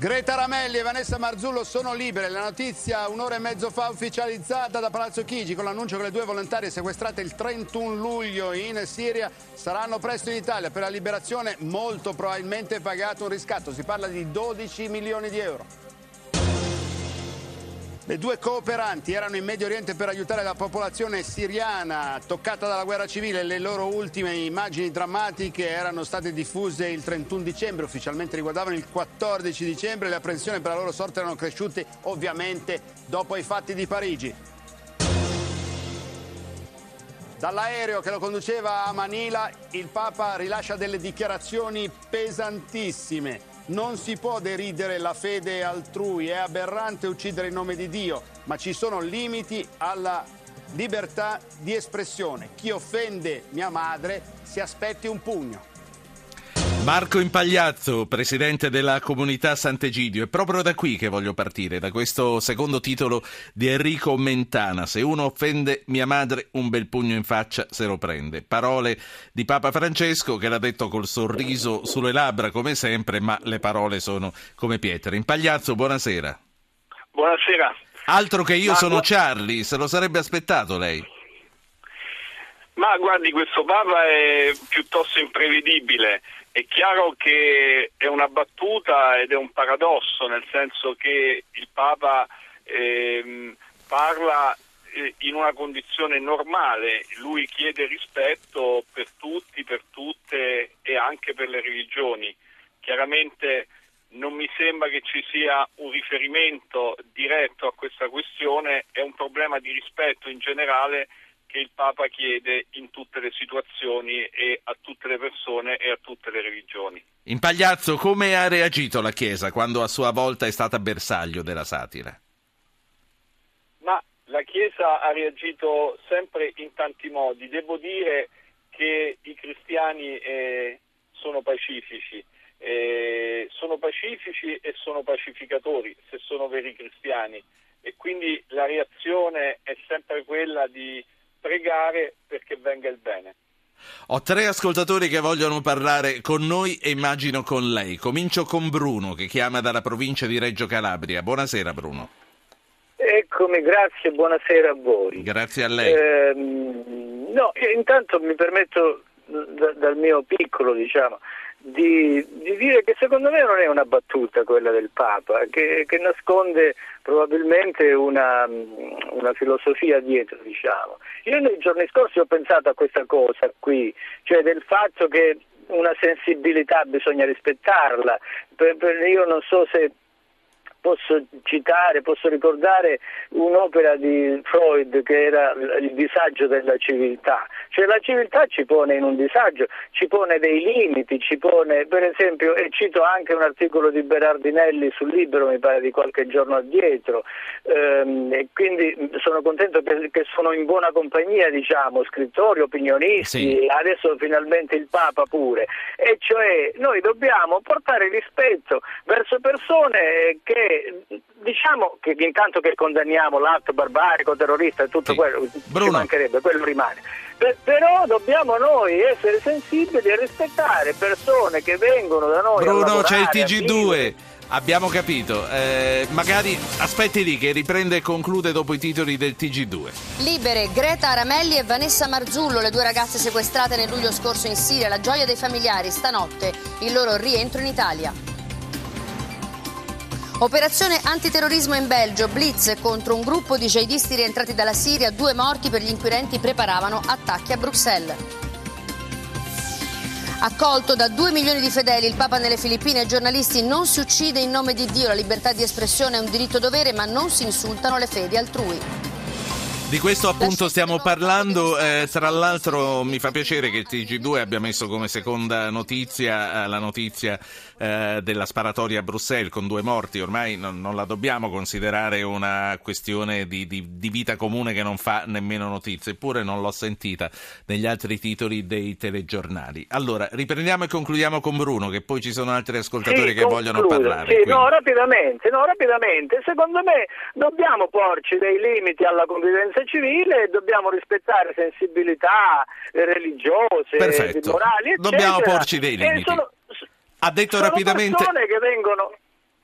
Greta Ramelli e Vanessa Marzullo sono libere. La notizia un'ora e mezzo fa ufficializzata da Palazzo Chigi con l'annuncio che le due volontarie sequestrate il 31 luglio in Siria saranno presto in Italia. Per la liberazione molto probabilmente pagato un riscatto. Si parla di 12 milioni di euro. Le due cooperanti erano in Medio Oriente per aiutare la popolazione siriana toccata dalla guerra civile. Le loro ultime immagini drammatiche erano state diffuse il 31 dicembre, ufficialmente riguardavano il 14 dicembre. Le apprensioni per la loro sorte erano cresciute ovviamente dopo i fatti di Parigi. Dall'aereo che lo conduceva a Manila il Papa rilascia delle dichiarazioni pesantissime. Non si può deridere la fede altrui, è aberrante uccidere in nome di Dio, ma ci sono limiti alla libertà di espressione. Chi offende mia madre si aspetti un pugno. Marco Impagliazzo, presidente della comunità Sant'Egidio, è proprio da qui che voglio partire, da questo secondo titolo di Enrico Mentana. Se uno offende mia madre, un bel pugno in faccia se lo prende. Parole di Papa Francesco che l'ha detto col sorriso sulle labbra come sempre, ma le parole sono come pietre. Impagliazzo, buonasera. Buonasera. Altro che io ma... sono Charlie, se lo sarebbe aspettato lei. Ma guardi, questo Papa è piuttosto imprevedibile. È chiaro che è una battuta ed è un paradosso, nel senso che il Papa ehm, parla eh, in una condizione normale, lui chiede rispetto per tutti, per tutte e anche per le religioni. Chiaramente non mi sembra che ci sia un riferimento diretto a questa questione, è un problema di rispetto in generale che il Papa chiede in tutte le situazioni e a tutte le persone e a tutte le religioni. Impagliazzo, come ha reagito la Chiesa quando a sua volta è stata bersaglio della satira? Ma la Chiesa ha reagito sempre in tanti modi. Devo dire che i cristiani eh, sono pacifici. Eh, sono pacifici e sono pacificatori se sono veri cristiani e quindi la reazione è sempre quella di pregare perché venga il bene. Ho tre ascoltatori che vogliono parlare con noi e immagino con lei. Comincio con Bruno che chiama dalla provincia di Reggio Calabria. Buonasera Bruno. Eccomi, grazie, buonasera a voi. Grazie a lei. Eh, no, intanto mi permetto d- dal mio piccolo, diciamo, di, di, dire che secondo me non è una battuta quella del Papa, che, che nasconde probabilmente una, una, filosofia dietro, diciamo. Io nei giorni scorsi ho pensato a questa cosa qui, cioè del fatto che una sensibilità bisogna rispettarla. Per, per, io non so se posso citare, posso ricordare un'opera di Freud che era il disagio della civiltà, cioè la civiltà ci pone in un disagio, ci pone dei limiti, ci pone per esempio, e cito anche un articolo di Berardinelli sul libro, mi pare di qualche giorno addietro, ehm, e quindi sono contento che, che, sono in buona compagnia, diciamo, scrittori, opinionisti, sì. adesso finalmente il Papa pure, e cioè noi dobbiamo portare rispetto verso persone che diciamo che intanto che condanniamo l'atto barbarico, terrorista e tutto sì. quello, Bruno. ci mancherebbe, quello rimane. Per, però dobbiamo noi essere sensibili e rispettare persone che vengono da noi. Bruno, c'è il TG2. Abbiamo capito, eh, magari aspetti lì che riprende e conclude dopo i titoli del TG2. Libere Greta Aramelli e Vanessa Marzullo, le due ragazze sequestrate nel luglio scorso in Siria, la gioia dei familiari stanotte, il loro rientro in Italia. Operazione antiterrorismo in Belgio, blitz contro un gruppo di jihadisti rientrati dalla Siria, due morti per gli inquirenti preparavano attacchi a Bruxelles. Accolto da due milioni di fedeli, il Papa nelle Filippine, ai giornalisti non si uccide in nome di Dio, la libertà di espressione è un diritto dovere, ma non si insultano le fedi altrui. Di questo appunto stiamo parlando, eh, tra l'altro mi fa piacere che il TG2 abbia messo come seconda notizia eh, la notizia eh, della sparatoria a Bruxelles con due morti, ormai non, non la dobbiamo considerare una questione di, di, di, vita comune che non fa nemmeno notizie, eppure non l'ho sentita negli altri titoli dei telegiornali. Allora, riprendiamo e concludiamo con Bruno, che poi ci sono altri ascoltatori sì, che concludo. vogliono parlare. Sì, no, rapidamente, no, rapidamente, secondo me dobbiamo porci dei limiti alla convivenza civile dobbiamo rispettare sensibilità religiose, Perfetto. morali, eccetera. Dobbiamo porci dei limiti. Sono, ha detto rapidamente... Persone che vengono,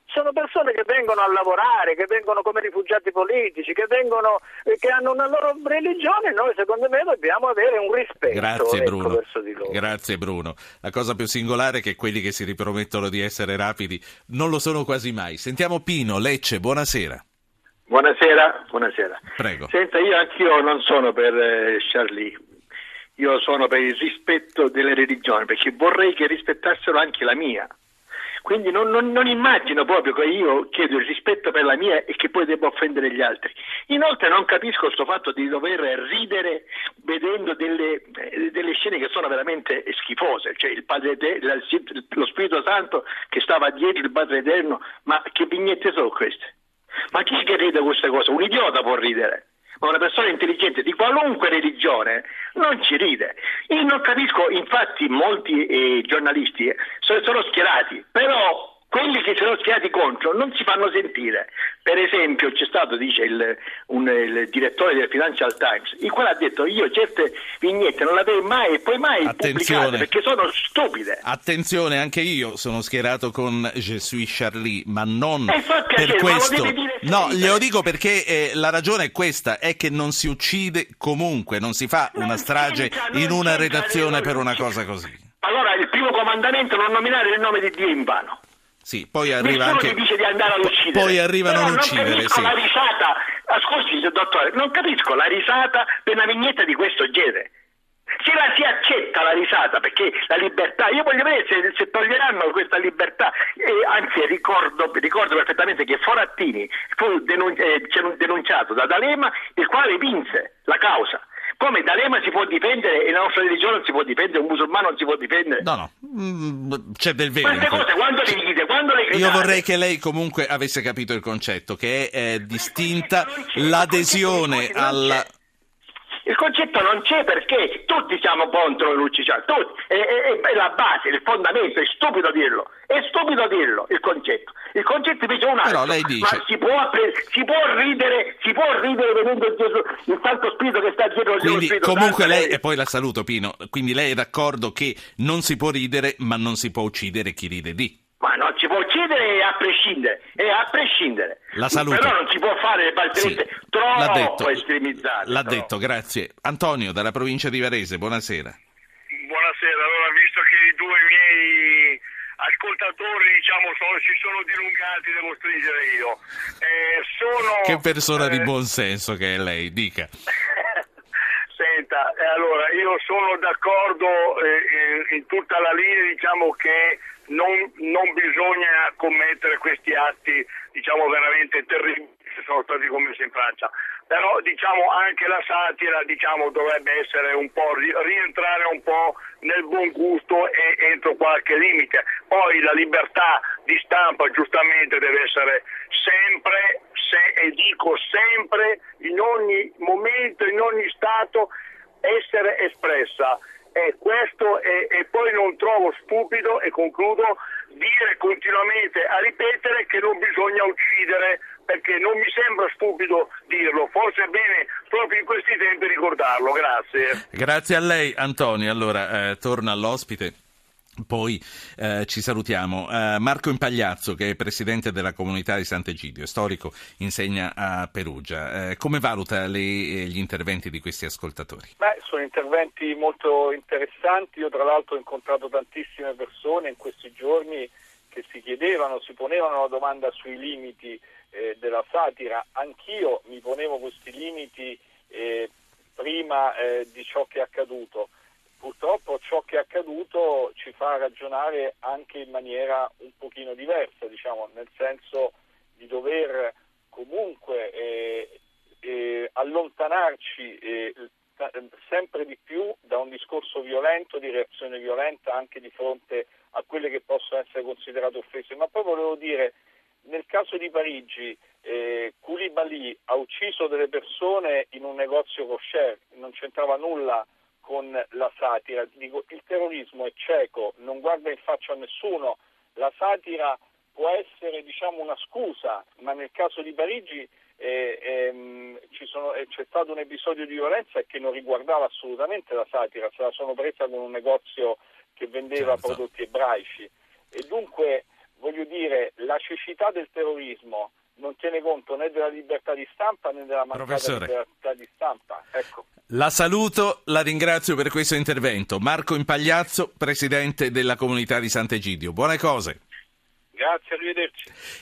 sono persone che vengono a lavorare, che vengono come rifugiati politici, che, vengono, che hanno una loro religione, noi secondo me dobbiamo avere un rispetto Grazie ecco, Bruno. verso di loro. Grazie Bruno. La cosa più singolare è che quelli che si ripromettono di essere rapidi non lo sono quasi mai. Sentiamo Pino, Lecce, buonasera. Buonasera, buonasera. Prego. Senta, io anch'io non sono per eh, Charlie, io sono per il rispetto delle religioni, perché vorrei che rispettassero anche la mia. Quindi non, non- non immagino proprio che io chiedo il rispetto per la mia e che poi debba offendere gli altri. Inoltre non capisco questo fatto di dover ridere vedendo delle, eh, delle scene che sono veramente schifose, cioè il Padre Ete- la- lo Spirito Santo che stava dietro il Padre Eterno, ma che vignette sono queste? Ma chi è che ride queste cose? Un idiota può ridere, ma una persona intelligente di qualunque religione non ci ride. Io non capisco, infatti molti eh, giornalisti eh, sono, sono schierati, però quelli che sono schierati contro non si fanno sentire. Per esempio c'è stato, dice il, un- il direttore del Financial Times, il quale ha detto io certe vignette non le avrei mai e poi mai Attenzione. pubblicate perché sono stupide. Attenzione, anche io sono schierato con Je suis Charlie, ma non Eh, fa piacere, per questo. No, glielo dico perché eh, la ragione è questa, è che non si uccide comunque, non si fa Non una strage c'entra, in una redazione per una cosa così. Allora il primo comandamento è non nominare il nome di Dio in vano. Sì, poi arriva Nessuno anche dice di andare po- uccidere. Poi arriva a Però non non uccidere, capisco sì. la risata. Ascolti, dottore, non capisco la risata per una vignetta di questo genere. Se la si accetta la risata, perché la libertà, io voglio vedere se, se toglieranno questa libertà, e anzi ricordo, ricordo perfettamente che Forattini fu denun- eh, denunciato da D'Alema, il quale vinse la causa. Come D'Alema si può difendere e la nostra religione non si può difendere, un musulmano non si può difendere. No, no, c'è del vero. Queste cose quando le dite, quando le Io gridate? vorrei che lei comunque avesse capito il concetto, che è eh, distinta l'adesione alla... Il concetto non c'è perché tutti siamo contro l'uccisione, tutti, è, è- è la base, il fondamento, è stupido dirlo, è stupido dirlo il concetto. Il concetto invece è un altro, dice- ma si può, si può ridere, si può ridere vedendo Gesù, il Santo Spirito che sta dietro Quindi Spirito comunque lei, e poi la saluto Pino, quindi lei è d'accordo che non si può ridere ma non si può uccidere chi ride di. Ma non si può uccidere a prescindere, è a prescindere. La saluto. Però non si può fare le Sì, barzellette l'ha troppo detto, estremizzate. l'ha troppo. detto, grazie. Antonio dalla provincia di Varese, buonasera. Buonasera, allora visto che i due miei ascoltatori diciamo sono- si sono dilungati, devo stringere io. Eh, sono, Che persona di eh, buon senso che è lei, dica. Senta, eh, allora io sono d'accordo eh, in, in tutta la linea diciamo che non, non bisogna commettere questi atti diciamo veramente terribili che sono stati commessi in Francia. Però diciamo anche la satira diciamo, dovrebbe essere un po' ri- rientrare un po' nel buon gusto e entro qualche limite. Poi la libertà di stampa giustamente deve essere sempre, se- e dico sempre, in ogni momento, in ogni stato, essere espressa. E questo e, e poi non trovo stupido, e concludo, dire continuamente a ripetere che non bisogna uccidere perché non mi sembra stupido dirlo, forse è bene proprio in questi tempi ricordarlo, grazie. Grazie a lei Antonio, allora eh, torna all'ospite. Poi eh, ci salutiamo. Eh, Marco Impagliazzo, che è presidente della comunità di Sant'Egidio, storico, insegna a Perugia. Eh, come valuta lei eh, gli interventi di questi ascoltatori? Beh, sono interventi molto interessanti. Io tra l'altro ho incontrato tantissime persone in questi giorni che si chiedevano, si ponevano la domanda sui limiti eh, della satira. Anch'io mi ponevo questi limiti eh, prima di ciò che è accaduto. Purtroppo ciò che è accaduto ci fa ragionare anche in maniera un pochino diversa, diciamo, nel senso di dover comunque eh, eh, allontanarci eh, sempre di più da un discorso violento, di reazione violenta anche di fronte a quelle che possono essere considerate offese. Ma poi volevo dire, nel caso di Parigi, eh, Koulibaly ha ucciso delle persone in un negozio kosher, non c'entrava nulla con la satira. Dico, il terrorismo è cieco, non guarda in faccia a nessuno, la satira può essere diciamo, una scusa, ma nel caso di Parigi eh, ehm, ci sono- eh, c'è stato un episodio di violenza che non riguardava assolutamente la satira, se la sono presa con un negozio che vendeva Certo. prodotti ebraici. E dunque voglio dire, la cecità del terrorismo non tiene conto né della libertà di stampa né della mancata Professore. libertà di stampa. Ecco. La saluto, la ringrazio per questo intervento. Marco Impagliazzo, presidente della comunità di Sant'Egidio. Buone cose. Grazie, arrivederci.